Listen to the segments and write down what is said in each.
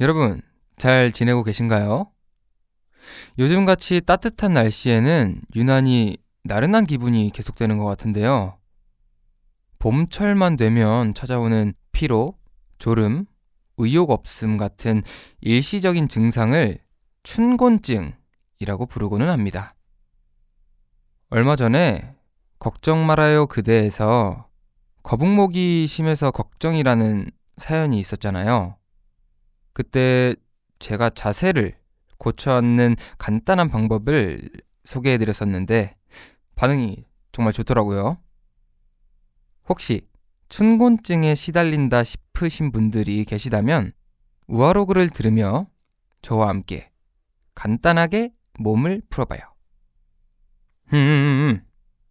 여러분 잘 지내고 계신가요? 요즘같이 따뜻한 날씨에는 유난히 나른한 기분이 계속되는 것 같은데요. 봄철만 되면 찾아오는 피로, 졸음, 의욕 없음 같은 일시적인 증상을 춘곤증이라고 부르고는 합니다. 얼마 전에 걱정 말아요 그대에서 거북목이 심해서 걱정이라는 사연이 있었잖아요. 그때 제가 자세를 고쳐 앉는 간단한 방법을 소개해 드렸었는데 반응이 정말 좋더라고요. 혹시 춘곤증에 시달린다 싶으신 분들이 계시다면 우아로그를 들으며 저와 함께 간단하게 몸을 풀어봐요. 음.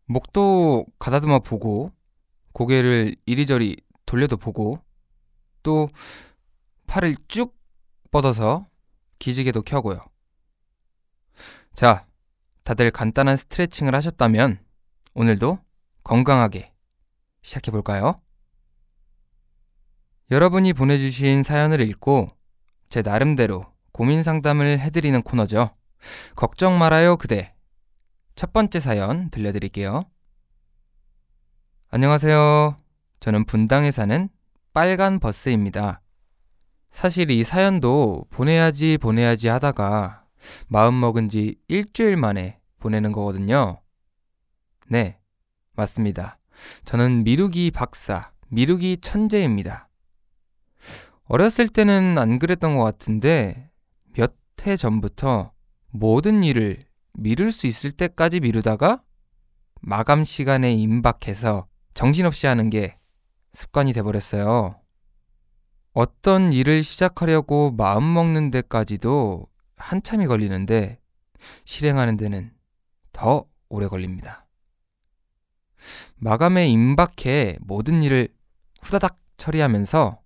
목도 가다듬어 보고 고개를 이리저리 돌려도 보고 또 팔을 쭉 뻗어서 기지개도 켜고요. 자, 다들 간단한 스트레칭을 하셨다면 오늘도 건강하게 시작해 볼까요? 여러분이 보내주신 사연을 읽고 제 나름대로 고민 상담을 해드리는 코너죠. 걱정 말아요, 그대. 첫 번째 사연 들려드릴게요. 안녕하세요. 저는 분당에 사는 빨간 버스입니다. 사실 이 사연도 보내야지 보내야지 하다가 마음 먹은 지 일주일 만에 보내는 거거든요. 네, 맞습니다. 저는 미루기 박사, 미루기 천재입니다. 어렸을 때는 안 그랬던 것 같은데 몇 해 전부터 모든 일을 미룰 수 있을 때까지 미루다가 마감 시간에 임박해서 정신없이 하는 게 습관이 돼버렸어요. 어떤 일을 시작하려고 마음먹는 데까지도 한참이 걸리는데 실행하는 데는 더 오래 걸립니다. 마감에 임박해 모든 일을 후다닥 처리하면서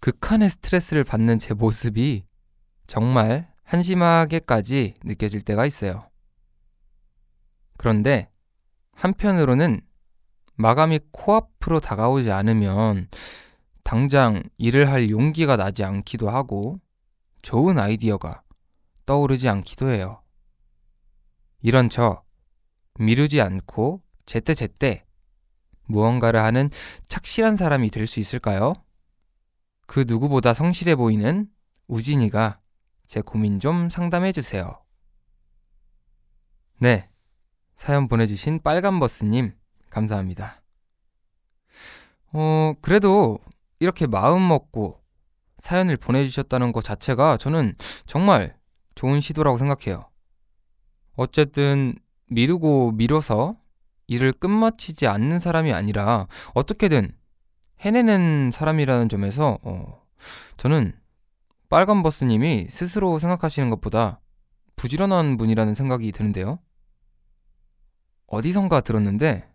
극한의 스트레스를 받는 제 모습이 정말 한심하게까지 느껴질 때가 있어요. 그런데 한편으로는 마감이 코앞으로 다가오지 않으면 당장 일을 할 용기가 나지 않기도 하고 좋은 아이디어가 떠오르지 않기도 해요. 이런 저 미루지 않고 제때제때 무언가를 하는 착실한 사람이 될 수 있을까요? 그 누구보다 성실해 보이는 우진이가 제 고민 좀 상담해 주세요. 네. 사연 보내주신 빨간버스님, 감사합니다. 어, 그래도 이렇게 마음 먹고 사연을 보내주셨다는 것 자체가 저는 정말 좋은 시도라고 생각해요. 어쨌든 미루고 미뤄서 일을 끝마치지 않는 사람이 아니라 어떻게든 해내는 사람이라는 점에서 어, 저는 빨간 버스님이 스스로 생각하시는 것보다 부지런한 분이라는 생각이 드는데요. 어디선가 들었는데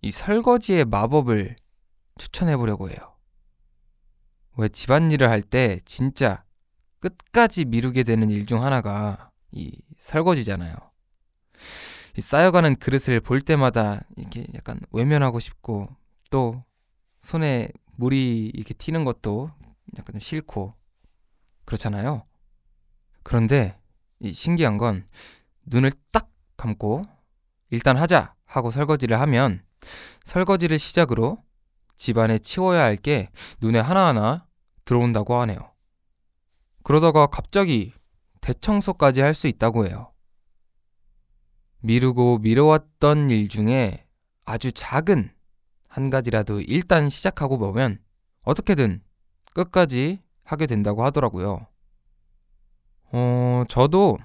이 설거지의 마법을 추천해 보려고 해요. 왜 집안일을 할 때 진짜 끝까지 미루게 되는 일 중 하나가 이 설거지잖아요. 이 쌓여가는 그릇을 볼 때마다 이렇게 약간 외면하고 싶고 또 손에 물이 이렇게 튀는 것도 약간 좀 싫고 그렇잖아요. 그런데 이 신기한 건 눈을 딱 감고 일단 하자 하고 설거지를 하면 설거지를 시작으로 집안에 치워야 할 게 눈에 하나하나 들어온다고 하네요. 그러다가 갑자기 대청소까지 할 수 있다고 해요. 미루고 미뤄왔던 일 중에 아주 작은 한 가지라도 일단 시작하고 보면 어떻게든 끝까지 하게 된다고 하더라고요. 어, 저도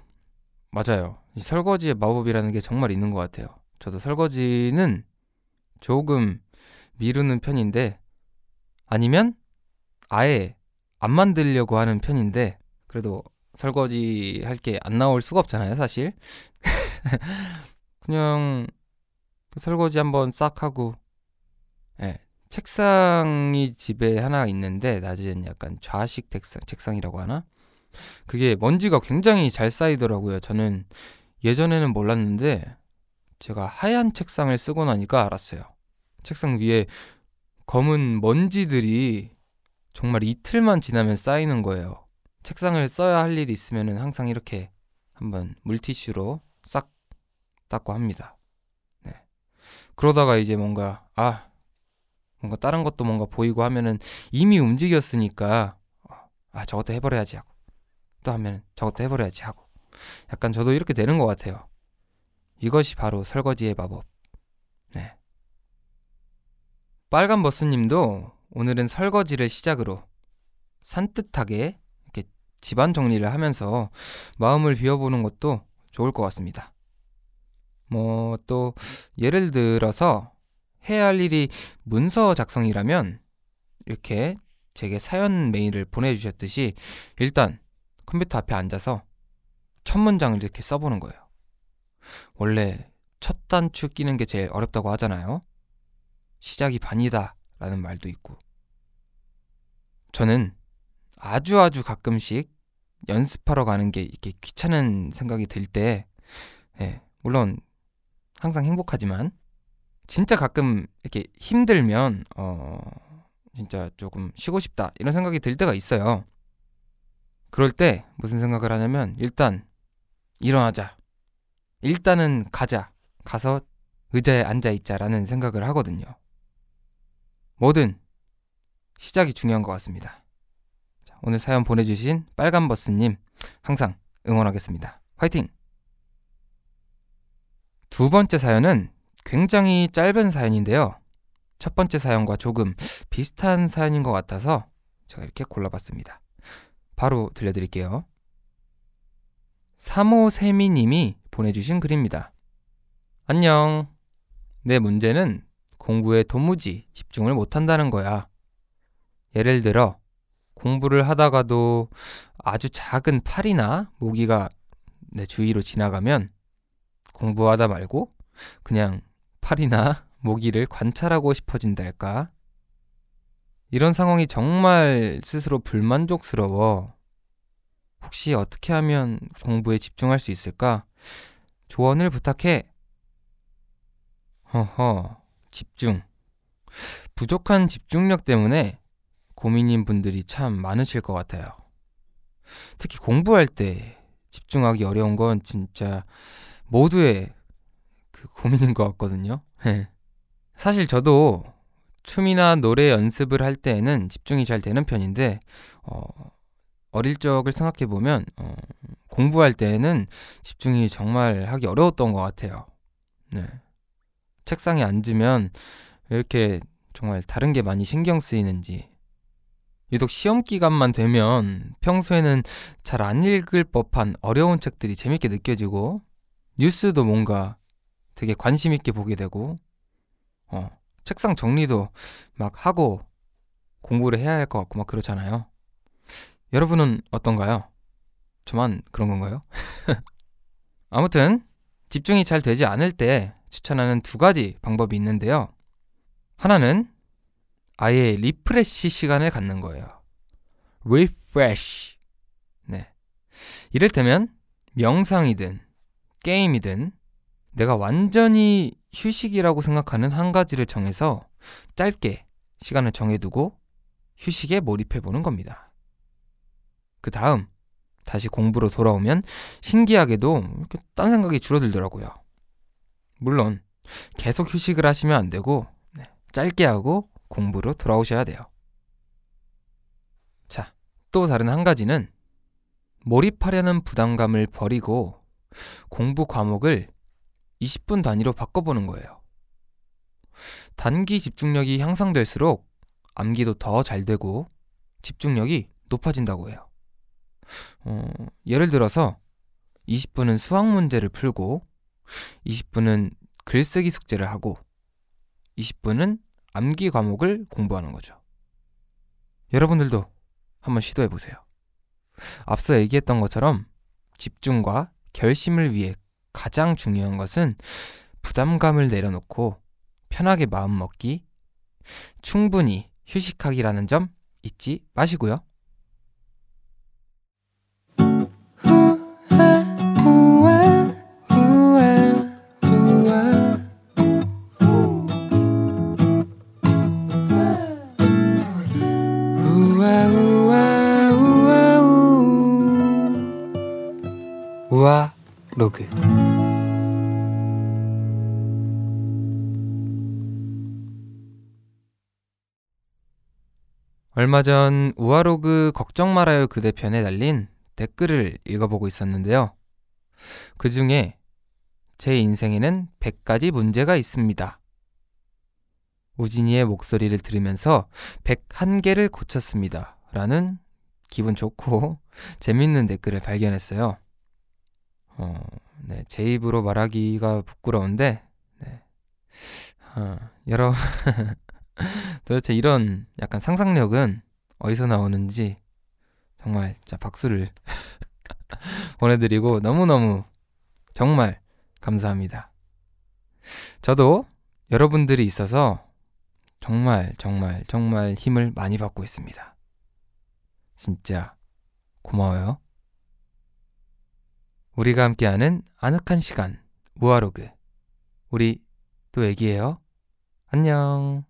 맞아요. 이 설거지의 마법이라는 게 정말 있는 것 같아요. 저도 설거지는 조금 미루는 편인데 아니면 아예 안 만들려고 하는 편인데 그래도 설거지 할 게 안 나올 수가 없잖아요, 사실. 그냥 그 설거지 한번 싹 하고 예. 책상이 집에 하나 있는데 낮에는 약간 좌식 책상, 책상이라고 하나? 그게 먼지가 굉장히 잘 쌓이더라고요. 저는 예전에는 몰랐는데 제가 하얀 책상을 쓰고 나니까 알았어요. 책상 위에 검은 먼지들이 정말 이틀만 지나면 쌓이는 거예요. 책상을 써야 할 일이 있으면 항상 이렇게 한번 물티슈로 싹 닦고 합니다. 네. 그러다가 이제 뭔가, 아, 뭔가 다른 것도 뭔가 보이고 하면은 이미 움직였으니까, 아, 저것도 해버려야지 하고, 또 하면 저것도 해버려야지 하고, 약간 저도 이렇게 되는 것 같아요. 이것이 바로 설거지의 마법. 네. 빨간 버스님도 오늘은 설거지를 시작으로 산뜻하게 이렇게 집안 정리를 하면서 마음을 비워보는 것도 좋을 것 같습니다. 뭐 또 예를 들어서 해야 할 일이 문서 작성이라면 이렇게 제게 사연 메일을 보내주셨듯이 일단 컴퓨터 앞에 앉아서 첫 문장을 이렇게 써보는 거예요. 원래 첫 단추 끼는 게 제일 어렵다고 하잖아요. 시작이 반이다 라는 말도 있고. 저는 아주 아주 가끔씩 연습하러 가는 게 이렇게 귀찮은 생각이 들 때, 예, 물론 항상 행복하지만, 진짜 가끔 이렇게 힘들면, 어, 진짜 조금 쉬고 싶다 이런 생각이 들 때가 있어요. 그럴 때 무슨 생각을 하냐면, 일단 일어나자. 일단은 가자. 가서 의자에 앉아 있자라는 생각을 하거든요. 뭐든 시작이 중요한 것 같습니다. 오늘 사연 보내주신 빨간버스님 항상 응원하겠습니다. 화이팅! 두 번째 사연은 굉장히 짧은 사연인데요. 첫 번째 사연과 조금 비슷한 사연인 것 같아서 제가 이렇게 골라봤습니다. 바로 들려드릴게요. 3호 세미님이 보내주신 글입니다. 안녕. 내 문제는 공부에 도무지 집중을 못한다는 거야. 예를 들어, 공부를 하다가도 아주 작은 팔이나 모기가 내 주위로 지나가면 공부하다 말고 그냥 팔이나 모기를 관찰하고 싶어진달까? 이런 상황이 정말 스스로 불만족스러워. 혹시 어떻게 하면 공부에 집중할 수 있을까? 조언을 부탁해. 허허. 집중. 부족한 집중력 때문에 고민인 분들이 참 많으실 것 같아요. 특히 공부할 때 집중하기 어려운 건 진짜 모두의 그 고민인 것 같거든요. 예. 사실 저도 춤이나 노래 연습을 할 때에는 집중이 잘 되는 편인데, 어, 어릴 적을 생각해 보면, 어, 공부할 때에는 집중이 정말 하기 어려웠던 것 같아요. 네. 책상에 앉으면 왜 이렇게 정말 다른 게 많이 신경 쓰이는지. 유독 시험 기간만 되면 평소에는 잘 안 읽을 법한 어려운 책들이 재밌게 느껴지고, 뉴스도 뭔가 되게 관심 있게 보게 되고, 어, 책상 정리도 막 하고 공부를 해야 할 것 같고 막 그렇잖아요. 여러분은 어떤가요? 저만 그런 건가요? 아무튼 집중이 잘 되지 않을 때 추천하는 두 가지 방법이 있는데요. 하나는 아예 refresh 시간을 갖는 거예요. refresh. 네. 이를테면 명상이든 게임이든 내가 완전히 휴식이라고 생각하는 한 가지를 정해서 짧게 시간을 정해두고 휴식에 몰입해 보는 겁니다. 그 다음 다시 공부로 돌아오면 신기하게도 이렇게 딴 생각이 줄어들더라고요. 물론 계속 휴식을 하시면 안 되고 네, 짧게 하고 공부로 돌아오셔야 돼요. 자, 또 다른 한 가지는 몰입하려는 부담감을 버리고 공부 과목을 20분 단위로 바꿔보는 거예요. 단기 집중력이 향상될수록 암기도 더 잘 되고 집중력이 높아진다고 해요. 어, 예를 들어서 20분은 수학 문제를 풀고 20분은 글쓰기 숙제를 하고 20분은 암기 과목을 공부하는 거죠. 여러분들도 한번 시도해 보세요. 앞서 얘기했던 것처럼 집중과 결심을 위해 가장 중요한 것은 부담감을 내려놓고 편하게 마음 먹기, 충분히 휴식하기라는 점 잊지 마시고요. 로그 얼마 전 우아로그 걱정 말아요 그대 편에 달린 댓글을 읽어보고 있었는데요. 그 중에 제 인생에는 100가지 문제가 있습니다. 우진이의 목소리를 들으면서 101개를 고쳤습니다. 라는 기분 좋고 재밌는 댓글을 발견했어요. 어, 네, 제 입으로 말하기가 부끄러운데, 네. 어, 여러, 도대체 이런 약간 상상력은 어디서 나오는지 정말 자 박수를 보내드리고 너무너무 정말 감사합니다. 저도 여러분들이 있어서 정말 정말 정말 힘을 많이 받고 있습니다. 진짜 고마워요. 우리가 함께하는 아늑한 시간 우아로그 우리 또 얘기해요. 안녕.